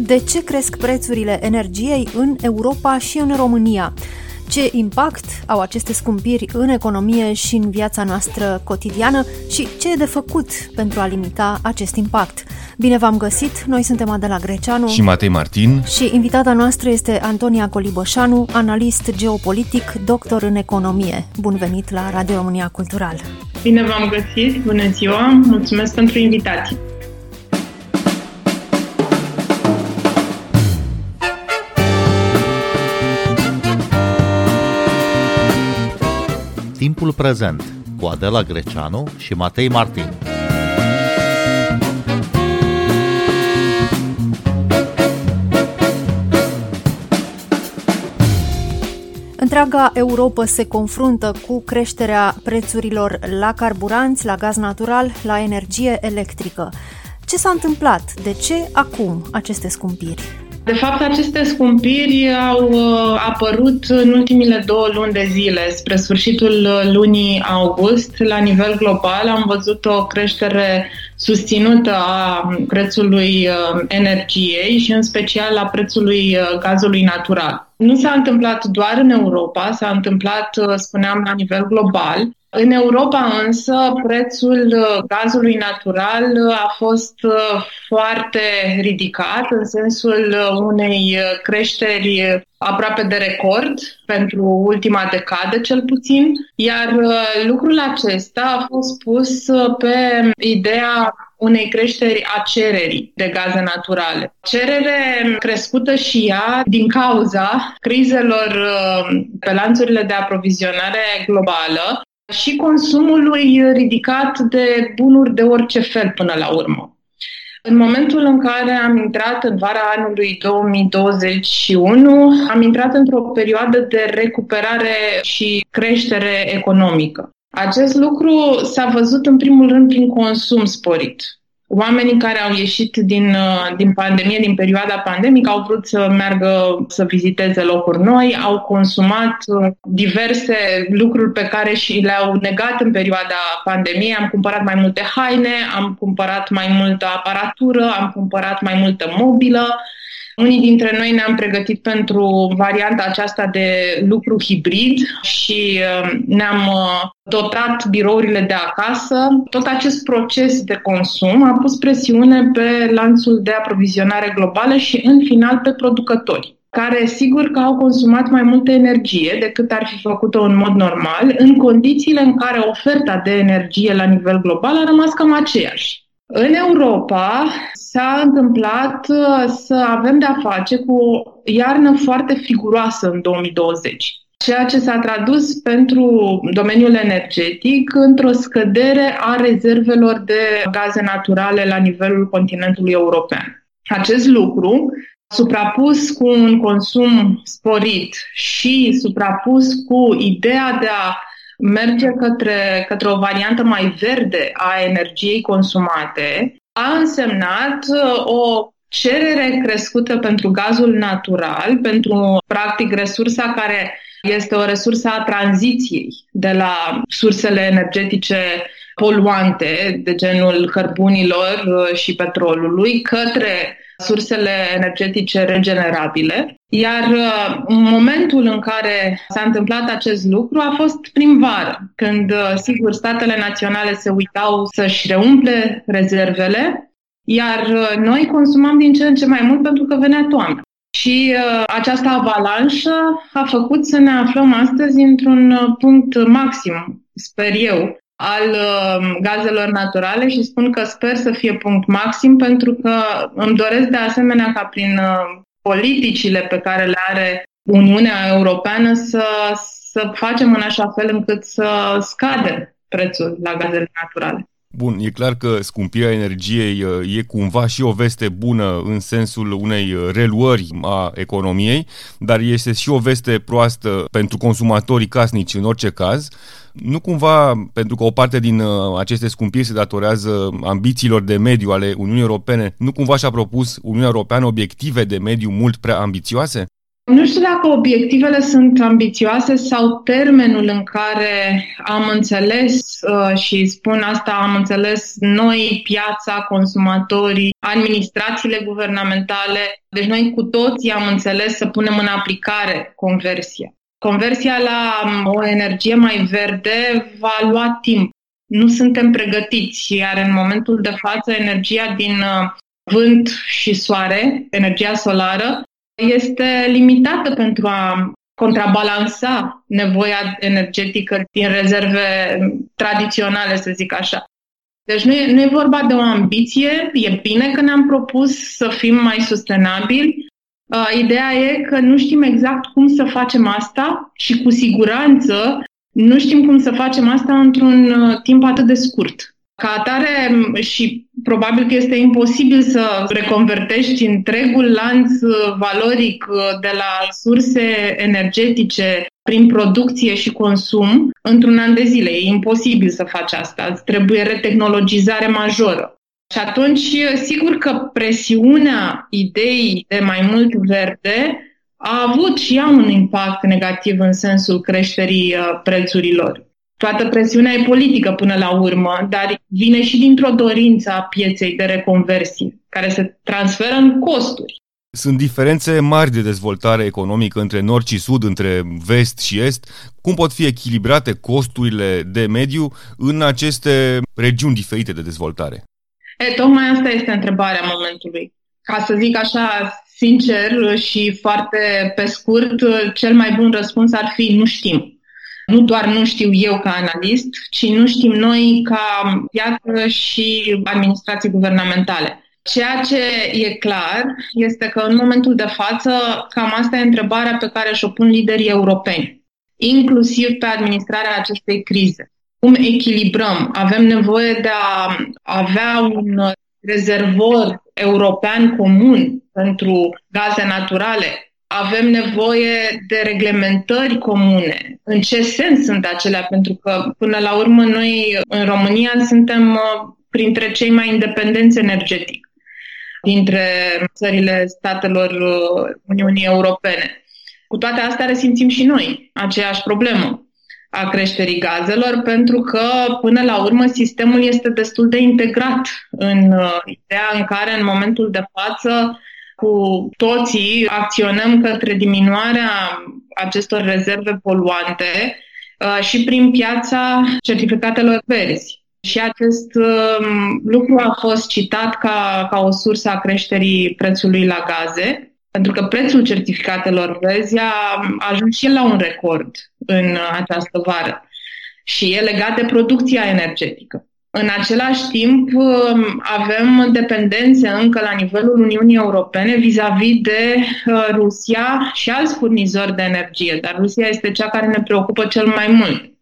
De ce cresc prețurile energiei în Europa și în România? Ce impact au aceste scumpiri în economie și în viața noastră cotidiană și ce e de făcut pentru a limita acest impact? Bine v-am găsit! Noi suntem Adela Greceanu și Matei Martin și invitata noastră este Antonia Coliboșanu, analist geopolitic, doctor în economie. Bun venit la Radio România Cultural! Bine v-am găsit! Bună ziua! Mulțumesc pentru invitație! Timpul prezent cu Adela Greceanu și Matei Martin. Întreaga Europa se confruntă cu creșterea prețurilor la carburanți, la gaz natural, la energie electrică. Ce s-a întâmplat? De ce acum aceste scumpiri? De fapt, aceste scumpiri au uh, apărut în ultimile două luni de zile. Spre sfârșitul uh, lunii august, la nivel global, am văzut o creștere susținută a prețului uh, energiei și în special a prețului gazului natural. Nu s-a întâmplat doar în Europa, s-a întâmplat, spuneam, la nivel global. În Europa însă prețul uh, gazului natural uh, a fost uh, foarte ridicat în sensul unei creșteri aproape de record pentru ultima decadă cel puțin, iar lucrul acesta a fost pus pe ideea unei creșteri a cererii de gaze naturale. Cerere crescută și ea din cauza crizelor pe lanțurile de aprovizionare globală și consumului ridicat de bunuri de orice fel până la urmă. În momentul în care am intrat în vara anului 2021, am intrat într-o perioadă de recuperare și creștere economică. Acest lucru s-a văzut în primul rând prin consum sporit oamenii care au ieșit din, uh, din pandemie, din perioada pandemică, au vrut să meargă să viziteze locuri noi, au consumat uh, diverse lucruri pe care și le-au negat în perioada pandemiei. Am cumpărat mai multe haine, am cumpărat mai multă aparatură, am cumpărat mai multă mobilă, unii dintre noi ne-am pregătit pentru varianta aceasta de lucru hibrid și uh, ne-am uh, dotat birourile de acasă. Tot acest proces de consum a pus presiune pe lanțul de aprovizionare globală și, în final, pe producători care sigur că au consumat mai multă energie decât ar fi făcut-o în mod normal, în condițiile în care oferta de energie la nivel global a rămas cam aceeași. În Europa s-a întâmplat uh, să avem de-a face cu o iarnă foarte figuroasă în 2020 ceea ce s-a tradus pentru domeniul energetic într-o scădere a rezervelor de gaze naturale la nivelul continentului european. Acest lucru, suprapus cu un consum sporit și suprapus cu ideea de a merge către, către o variantă mai verde a energiei consumate, a însemnat uh, o cerere crescută pentru gazul natural, pentru, practic, resursa care este o resursă a tranziției de la sursele energetice poluante, de genul cărbunilor uh, și petrolului, către sursele energetice regenerabile. Iar uh, momentul în care s-a întâmplat acest lucru a fost primăvară, când, uh, sigur, statele naționale se uitau să-și reumple rezervele, iar uh, noi consumam din ce în ce mai mult pentru că venea toamna. Și uh, această avalanșă a făcut să ne aflăm astăzi într-un punct maxim, sper eu, al uh, gazelor naturale și spun că sper să fie punct maxim pentru că îmi doresc de asemenea ca prin uh, politicile pe care le are Uniunea Europeană să, să facem în așa fel încât să scadă prețul la gazele naturale. Bun, e clar că scumpirea energiei uh, e cumva și o veste bună în sensul unei uh, reluări a economiei, dar este și o veste proastă pentru consumatorii casnici în orice caz. Nu cumva, pentru că o parte din uh, aceste scumpiri se datorează ambițiilor de mediu ale Uniunii Europene, nu cumva și-a propus Uniunea Europeană obiective de mediu mult prea ambițioase? Nu știu dacă obiectivele sunt ambițioase sau termenul în care am înțeles uh, și spun asta, am înțeles noi, piața, consumatorii, administrațiile guvernamentale. Deci noi cu toții am înțeles să punem în aplicare conversia. Conversia la um, o energie mai verde va lua timp. Nu suntem pregătiți, iar în momentul de față energia din uh, vânt și soare, energia solară, este limitată pentru a contrabalansa nevoia energetică din rezerve tradiționale, să zic așa. Deci nu e, nu e vorba de o ambiție, e bine că ne-am propus să fim mai sustenabili. Uh, ideea e că nu știm exact cum să facem asta și cu siguranță nu știm cum să facem asta într-un uh, timp atât de scurt. Ca atare și probabil că este imposibil să reconvertești întregul lanț uh, valoric uh, de la surse energetice prin producție și consum într-un an de zile. E imposibil să faci asta. Îți trebuie retehnologizare majoră. Și atunci, sigur că presiunea ideii de mai mult verde a avut și ea un impact negativ în sensul creșterii uh, prețurilor. Toată presiunea e politică până la urmă, dar vine și dintr-o dorință a pieței de reconversie, care se transferă în costuri. Sunt diferențe mari de dezvoltare economică între nord și sud, între vest și est. Cum pot fi echilibrate costurile de mediu în aceste regiuni diferite de dezvoltare? E, tocmai asta este întrebarea momentului. Ca să zic așa sincer și foarte pe scurt, cel mai bun răspuns ar fi nu știm. Nu doar nu știu eu ca analist, ci nu știm noi ca piață și administrații guvernamentale. Ceea ce e clar este că în momentul de față cam asta e întrebarea pe care și-o pun liderii europeni, inclusiv pe administrarea acestei crize. Cum echilibrăm? Avem nevoie de a avea un rezervor european comun pentru gaze naturale avem nevoie de reglementări comune. În ce sens sunt acelea? Pentru că, până la urmă, noi în România suntem uh, printre cei mai independenți energetic dintre țările statelor uh, Uniunii Europene. Cu toate astea resimțim și noi aceeași problemă a creșterii gazelor, pentru că, până la urmă, sistemul este destul de integrat în uh, ideea în care, în momentul de față, cu toții acționăm către diminuarea acestor rezerve poluante uh, și prin piața certificatelor verzi. Și acest um, lucru a fost citat ca, ca o sursă a creșterii prețului la gaze, pentru că prețul certificatelor verzi a ajuns și la un record în această vară și e legat de producția energetică. În același timp, um, avem dependențe încă la nivelul Uniunii Europene vis-a-vis de uh, Rusia și alți furnizori de energie, dar Rusia este cea care ne preocupă cel mai mult.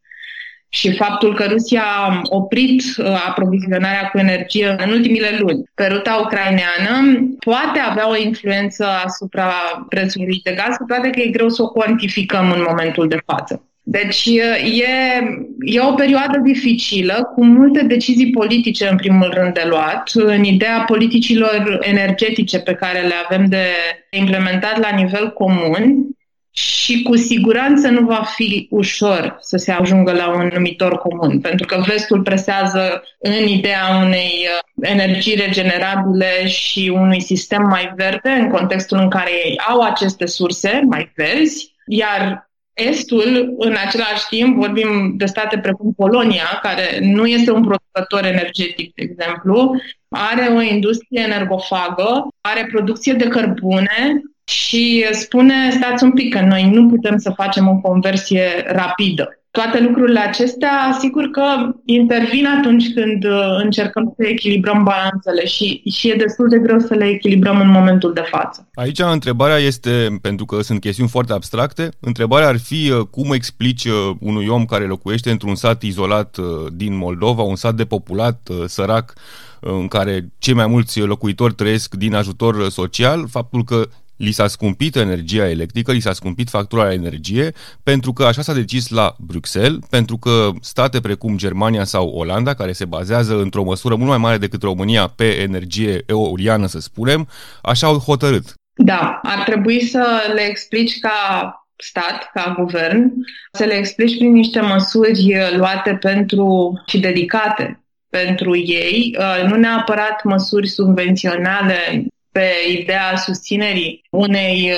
Și faptul că Rusia a oprit uh, aprovizionarea cu energie în ultimile luni pe ruta ucraineană poate avea o influență asupra prețului de gaz, cu toate că e greu să o cuantificăm în momentul de față. Deci e, e o perioadă dificilă, cu multe decizii politice, în primul rând, de luat, în ideea politicilor energetice pe care le avem de implementat la nivel comun și cu siguranță nu va fi ușor să se ajungă la un numitor comun, pentru că vestul presează în ideea unei uh, energii regenerabile și unui sistem mai verde, în contextul în care ei au aceste surse mai verzi, iar Estul, în același timp, vorbim de state precum Polonia, care nu este un producător energetic, de exemplu, are o industrie energofagă, are producție de cărbune și spune, stați un pic, că noi nu putem să facem o conversie rapidă toate lucrurile acestea, sigur că intervin atunci când uh, încercăm să echilibrăm balanțele și, și e destul de greu să le echilibrăm în momentul de față. Aici întrebarea este, pentru că sunt chestiuni foarte abstracte, întrebarea ar fi uh, cum explici uh, unui om care locuiește într-un sat izolat din Moldova, un sat depoplat, sărac, în care cei mai mulți locuitori trăiesc din ajutor social, faptul că li s-a scumpit energia electrică, li s-a scumpit factura la energie, pentru că așa s-a decis la Bruxelles, pentru că state precum Germania sau Olanda, care se bazează într-o măsură mult mai mare decât România pe energie eoliană, să spunem, așa au hotărât. Da, ar trebui să le explici ca stat, ca guvern, să le explici prin niște măsuri luate pentru și dedicate pentru ei, nu neapărat măsuri subvenționale pe ideea susținerii unei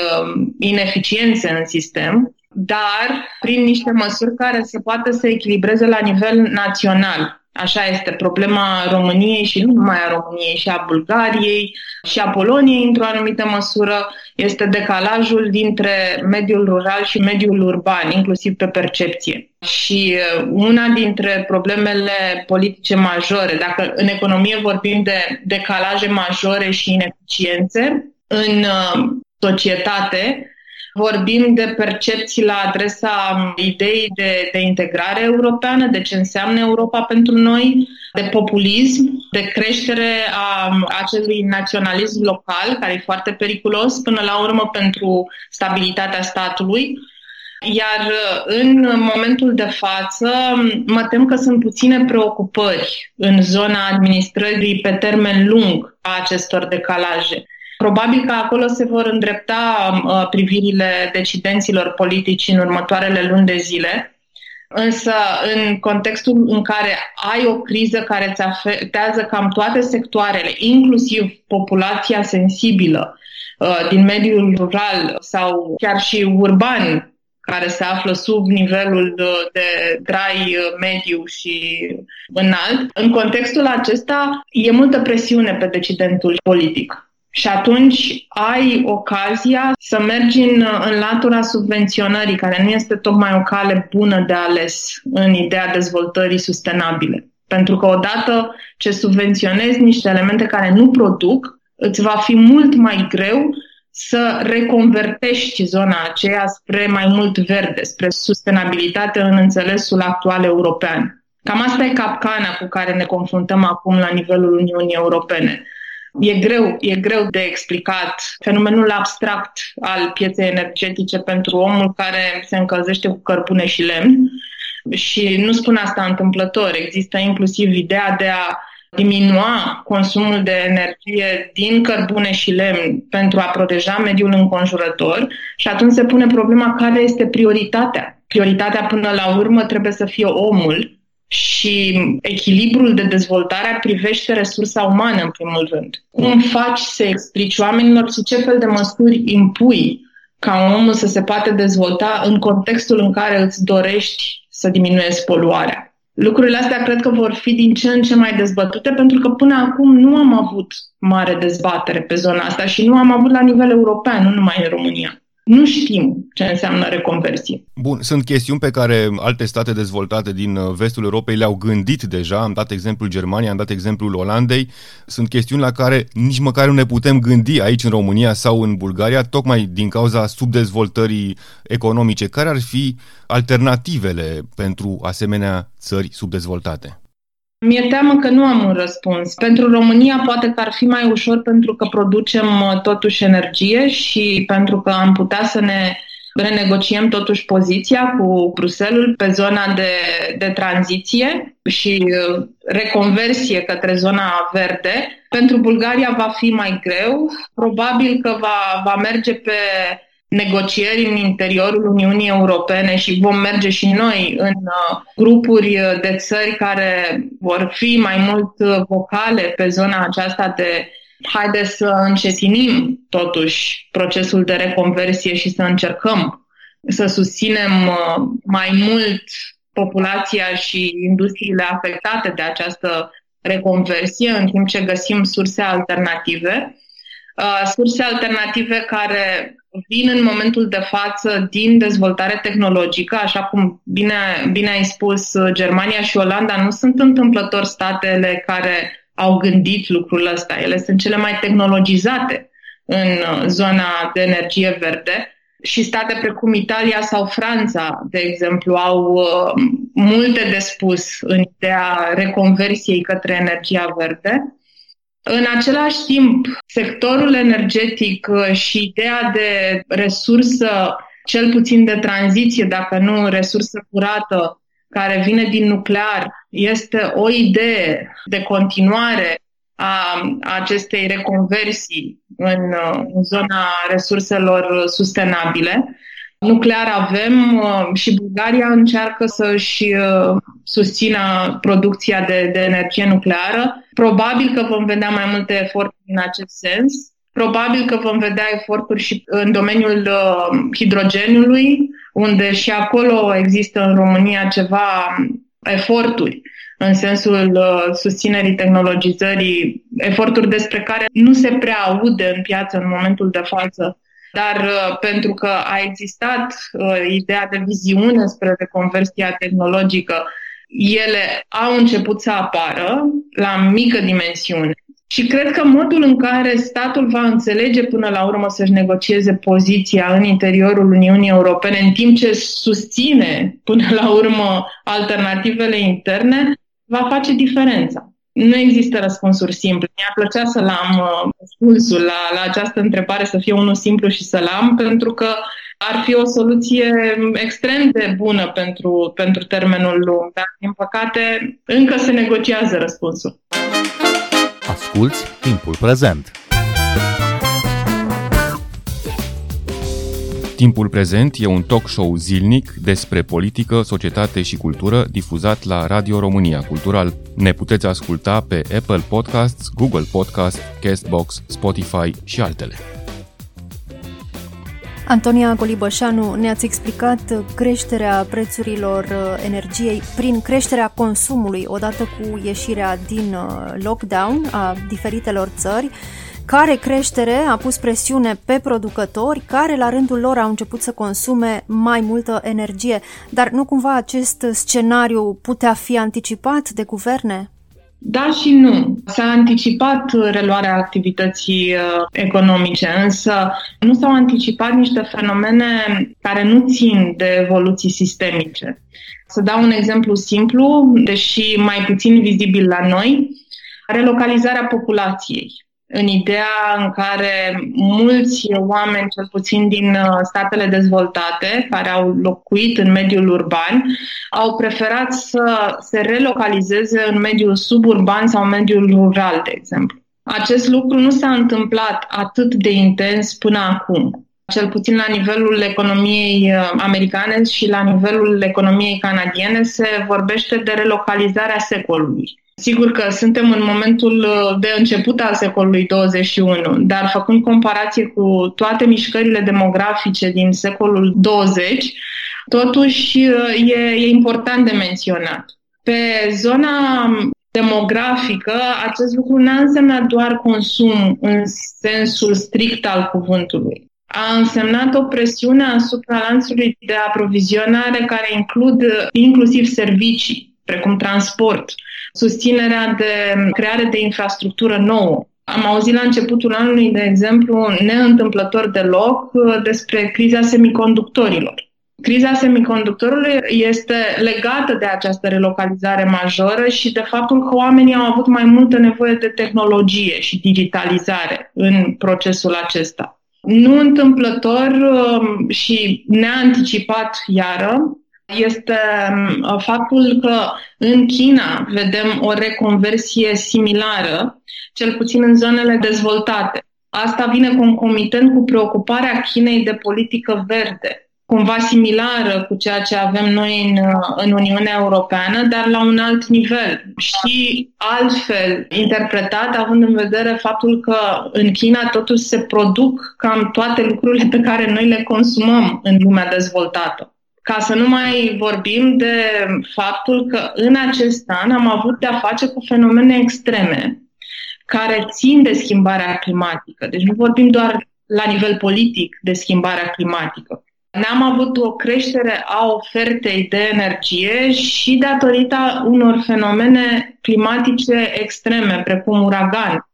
ineficiențe în sistem, dar prin niște măsuri care se poate să echilibreze la nivel național. Așa este problema României și nu numai a României, și a Bulgariei și a Poloniei, într-o anumită măsură, este decalajul dintre mediul rural și mediul urban, inclusiv pe percepție. Și uh, una dintre problemele politice majore, dacă în economie vorbim de decalaje majore și ineficiențe, în uh, societate Vorbim de percepții la adresa ideii de, de integrare europeană, de ce înseamnă Europa pentru noi, de populism, de creștere a acelui naționalism local, care e foarte periculos până la urmă pentru stabilitatea statului. Iar în momentul de față, mă tem că sunt puține preocupări în zona administrării pe termen lung a acestor decalaje. Probabil că acolo se vor îndrepta uh, privirile decidenților politici în următoarele luni de zile. Însă, în contextul în care ai o criză care îți afectează cam toate sectoarele, inclusiv populația sensibilă uh, din mediul rural sau chiar și urban, care se află sub nivelul de trai mediu și înalt, în contextul acesta e multă presiune pe decidentul politic. Și atunci ai ocazia să mergi în, în latura subvenționării, care nu este tocmai o cale bună de ales în ideea dezvoltării sustenabile. Pentru că odată ce subvenționezi niște elemente care nu produc, îți va fi mult mai greu să reconvertești zona aceea spre mai mult verde, spre sustenabilitate în înțelesul actual european. Cam asta e capcana cu care ne confruntăm acum la nivelul Uniunii Europene E greu, e greu de explicat fenomenul abstract al pieței energetice pentru omul care se încălzește cu cărbune și lemn. Și nu spun asta întâmplător. Există inclusiv ideea de a diminua consumul de energie din cărbune și lemn pentru a proteja mediul înconjurător și atunci se pune problema care este prioritatea. Prioritatea până la urmă trebuie să fie omul și echilibrul de dezvoltare privește resursa umană, în primul rând. Cum faci să explici oamenilor și ce fel de măsuri impui ca omul să se poate dezvolta în contextul în care îți dorești să diminuezi poluarea. Lucrurile astea cred că vor fi din ce în ce mai dezbătute, pentru că până acum nu am avut mare dezbatere pe zona asta și nu am avut la nivel european, nu numai în România nu știm ce înseamnă reconversie. Bun, sunt chestiuni pe care alte state dezvoltate din uh, vestul Europei le-au gândit deja. Am dat exemplul Germaniei, am dat exemplul Olandei. Sunt chestiuni la care nici măcar nu ne putem gândi aici în România sau în Bulgaria, tocmai din cauza subdezvoltării economice. Care ar fi alternativele pentru asemenea țări subdezvoltate? Mi-e teamă că nu am un răspuns. Pentru România poate că ar fi mai ușor pentru că producem uh, totuși energie și pentru că am putea să ne renegociem totuși poziția cu Bruselul pe zona de, de tranziție și uh, reconversie către zona verde. Pentru Bulgaria va fi mai greu. Probabil că va, va merge pe negocieri în interiorul Uniunii Europene și vom merge și noi în uh, grupuri de țări care vor fi mai mult uh, vocale pe zona aceasta de haide să încetinim totuși procesul de reconversie și să încercăm să susținem uh, mai mult populația și industriile afectate de această reconversie, în timp ce găsim surse alternative. Surse alternative care vin în momentul de față din dezvoltare tehnologică, așa cum bine, bine ai spus, Germania și Olanda nu sunt întâmplător statele care au gândit lucrul ăsta. Ele sunt cele mai tehnologizate în zona de energie verde și state precum Italia sau Franța, de exemplu, au uh, multe de spus în ideea reconversiei către energia verde. În același timp, sectorul energetic uh, și ideea de resursă, cel puțin de tranziție, dacă nu resursă curată, care vine din nuclear, este o idee de continuare a acestei reconversii în, în zona resurselor sustenabile. Nuclear avem uh, și Bulgaria încearcă să-și uh, susțină producția de, de energie nucleară. Probabil că vom vedea mai multe eforturi în acest sens. Probabil că vom vedea eforturi și în domeniul uh, hidrogeniului, unde și acolo există în România ceva eforturi în sensul uh, susținerii tehnologizării, eforturi despre care nu se prea aude în piață în momentul de față, dar uh, pentru că a existat uh, ideea de viziune spre reconversia tehnologică, ele au început să apară la mică dimensiune. Și cred că modul în care statul va înțelege până la urmă să-și negocieze poziția în interiorul Uniunii Europene, în timp ce susține până la urmă alternativele interne, va face diferența. Nu există răspunsuri simple. Mi-ar plăcea să-l am uh, răspunsul la, la această întrebare, să fie unul simplu și să-l am, pentru că ar fi o soluție extrem de bună pentru, pentru termenul lung, dar, din păcate, încă se negociază răspunsul. Asculți timpul prezent! Timpul prezent e un talk show zilnic despre politică, societate și cultură difuzat la Radio România Cultural. Ne puteți asculta pe Apple Podcasts, Google Podcasts, Castbox, Spotify și altele. Antonia Golibășanu, ne-ați explicat creșterea prețurilor uh, energiei prin creșterea consumului odată cu ieșirea din uh, lockdown a diferitelor țări care creștere a pus presiune pe producători, care la rândul lor au început să consume mai multă energie. Dar nu cumva acest scenariu putea fi anticipat de guverne? Da și nu. S-a anticipat reluarea activității uh, economice, însă nu s-au anticipat niște fenomene care nu țin de evoluții sistemice. Să dau un exemplu simplu, deși mai puțin vizibil la noi, relocalizarea populației în ideea în care mulți oameni, cel puțin din uh, statele dezvoltate, care au locuit în mediul urban, au preferat să se relocalizeze în mediul suburban sau mediul rural, de exemplu. Acest lucru nu s-a întâmplat atât de intens până acum cel puțin la nivelul economiei uh, americane și la nivelul economiei canadiene, se vorbește de relocalizarea secolului. Sigur că suntem în momentul uh, de început al secolului 21, dar făcând comparație cu toate mișcările demografice din secolul 20, totuși uh, e, e important de menționat. Pe zona demografică, acest lucru n-a însemnat doar consum în sensul strict al cuvântului. A însemnat o presiune asupra lanțului de aprovizionare care includ inclusiv servicii, precum transport, susținerea de creare de infrastructură nouă. Am auzit la începutul anului, de exemplu, neîntâmplător deloc, despre criza semiconductorilor. Criza semiconductorului este legată de această relocalizare majoră și de faptul că oamenii au avut mai multă nevoie de tehnologie și digitalizare în procesul acesta. Nu întâmplător um, și neanticipat iară, este uh, faptul că în China vedem o reconversie similară, cel puțin în zonele dezvoltate. Asta vine concomitent cu preocuparea Chinei de politică verde, cumva similară cu ceea ce avem noi în, uh, în Uniunea Europeană, dar la un alt nivel și altfel interpretat, având în vedere faptul că în China totuși se produc cam toate lucrurile pe care noi le consumăm în lumea dezvoltată. Ca să nu mai vorbim de faptul că în acest an am avut de-a face cu fenomene extreme care țin de schimbarea climatică. Deci nu vorbim doar la nivel politic de schimbarea climatică. Ne-am avut o creștere a ofertei de energie și datorită unor fenomene climatice extreme, precum uragan,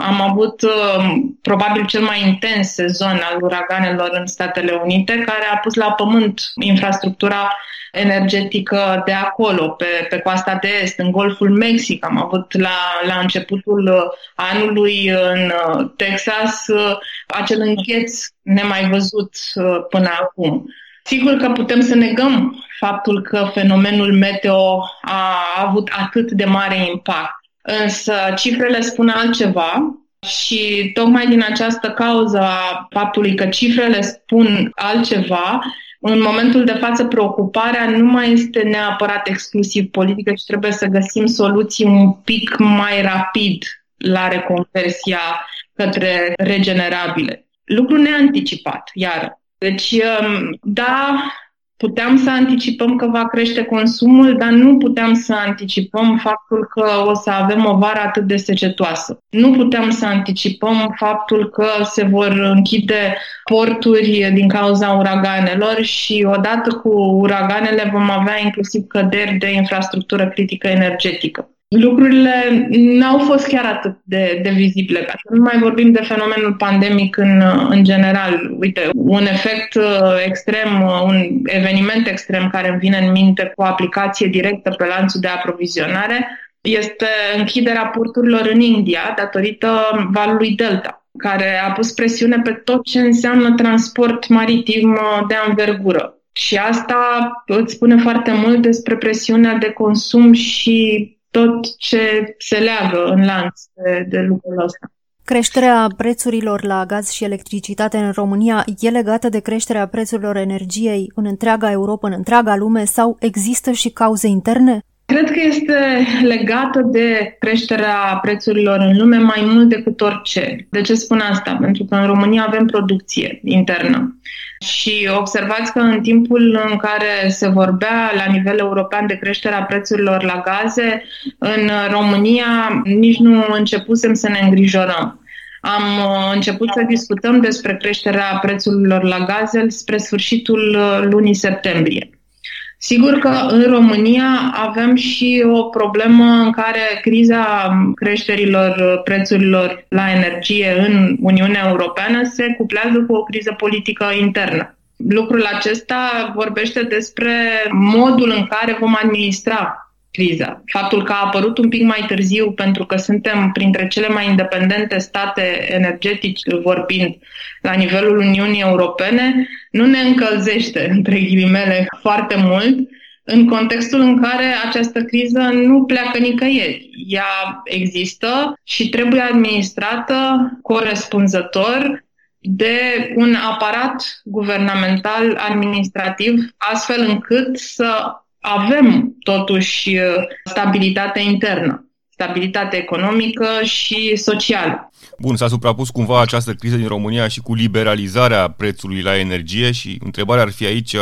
am avut uh, probabil cel mai intens sezon al uraganelor în Statele Unite, care a pus la pământ infrastructura energetică de acolo, pe, pe coasta de est, în Golful Mexic. Am avut la, la începutul uh, anului în uh, Texas acel îngheț nemai văzut până acum. Sigur că putem să negăm faptul că fenomenul meteo a avut atât de mare impact Însă cifrele spun altceva și tocmai din această cauză a faptului că cifrele spun altceva, în momentul de față preocuparea nu mai este neapărat exclusiv politică, ci trebuie să găsim soluții un pic mai rapid la reconversia către regenerabile. Lucru neanticipat, iar. Deci, um, da, puteam să anticipăm că va crește consumul, dar nu puteam să anticipăm faptul că o să avem o vară atât de secetoasă. Nu puteam să anticipăm faptul că se vor închide porturi din cauza uraganelor și odată cu uraganele vom avea inclusiv căderi de infrastructură critică energetică lucrurile n-au fost chiar atât de, de vizibile. Ca să nu mai vorbim de fenomenul pandemic în, în general. Uite, un efect uh, extrem, uh, un eveniment extrem care îmi vine în minte cu aplicație directă pe lanțul de aprovizionare este închiderea porturilor în India datorită valului Delta care a pus presiune pe tot ce înseamnă transport maritim uh, de anvergură. Și asta îți spune foarte mult despre presiunea de consum și tot ce se leagă în lanț de, de lucrul ăsta. Creșterea prețurilor la gaz și electricitate în România e legată de creșterea prețurilor energiei în întreaga Europa, în întreaga lume sau există și cauze interne? Cred că este legată de creșterea prețurilor în lume mai mult decât orice. De ce spun asta? Pentru că în România avem producție internă. Și observați că în timpul în care se vorbea la nivel european de creșterea prețurilor la gaze, în România nici nu începusem să ne îngrijorăm. Am uh, început să discutăm despre creșterea prețurilor la gaze spre sfârșitul uh, lunii septembrie. Sigur că în România avem și o problemă în care criza creșterilor prețurilor la energie în Uniunea Europeană se cuplează cu o criză politică internă. Lucrul acesta vorbește despre modul în care vom administra criza. Faptul că a apărut un pic mai târziu pentru că suntem printre cele mai independente state energetici vorbind la nivelul Uniunii Europene nu ne încălzește, între ghilimele, foarte mult în contextul în care această criză nu pleacă nicăieri. Ea există și trebuie administrată corespunzător de un aparat guvernamental administrativ, astfel încât să avem totuși uh, stabilitate internă, stabilitate economică și socială. Bun, s-a suprapus cumva această criză din România și cu liberalizarea prețului la energie și întrebarea ar fi aici,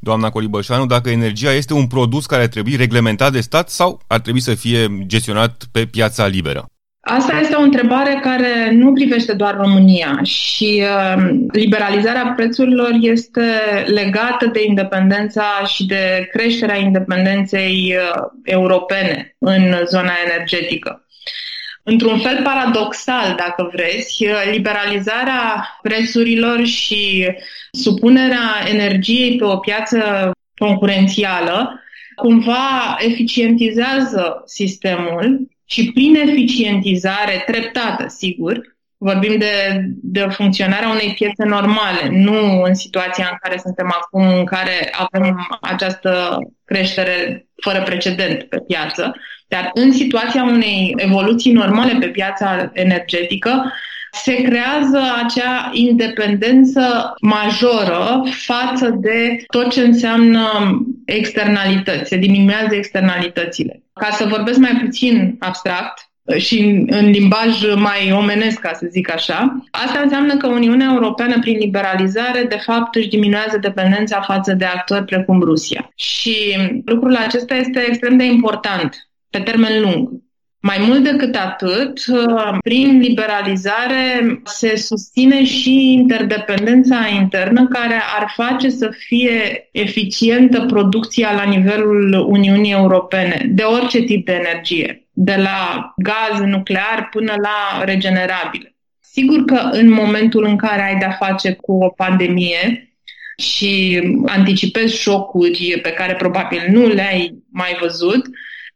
doamna Colibășanu, dacă energia este un produs care ar trebui reglementat de stat sau ar trebui să fie gestionat pe piața liberă? Asta este o întrebare care nu privește doar România și uh, liberalizarea prețurilor este legată de independența și de creșterea independenței uh, europene în zona energetică. Într-un fel paradoxal, dacă vreți, uh, liberalizarea prețurilor și supunerea energiei pe o piață concurențială cumva eficientizează sistemul și prin eficientizare treptată, sigur, vorbim de, de funcționarea unei piețe normale, nu în situația în care suntem acum, în care avem această creștere fără precedent pe piață, dar în situația unei evoluții normale pe piața energetică, se creează acea independență majoră față de tot ce înseamnă externalități, se diminuează externalitățile. Ca să vorbesc mai puțin abstract, și în limbaj mai omenesc, ca să zic așa. Asta înseamnă că Uniunea Europeană, prin liberalizare, de fapt își diminuează dependența față de actori precum Rusia. Și lucrul acesta este extrem de important pe termen lung. Mai mult decât atât, prin liberalizare se susține și interdependența internă care ar face să fie eficientă producția la nivelul Uniunii Europene de orice tip de energie, de la gaz nuclear până la regenerabile. Sigur că în momentul în care ai de-a face cu o pandemie, și anticipezi șocuri pe care probabil nu le-ai mai văzut,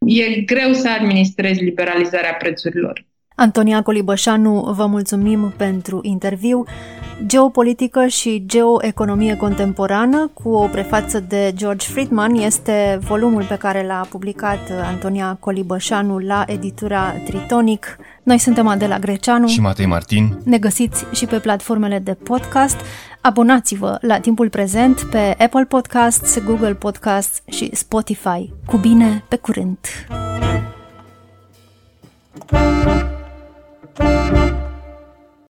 e greu să administrezi liberalizarea prețurilor. Antonia Colibășanu, vă mulțumim pentru interviu. Geopolitică și geoeconomie contemporană, cu o prefață de George Friedman, este volumul pe care l-a publicat Antonia Colibășanu la editura Tritonic. Noi suntem Adela Greceanu și Matei Martin. Ne găsiți și pe platformele de podcast. Abonați-vă la timpul prezent pe Apple Podcasts, Google Podcasts și Spotify. Cu bine, pe curând! Thank you. Thank you.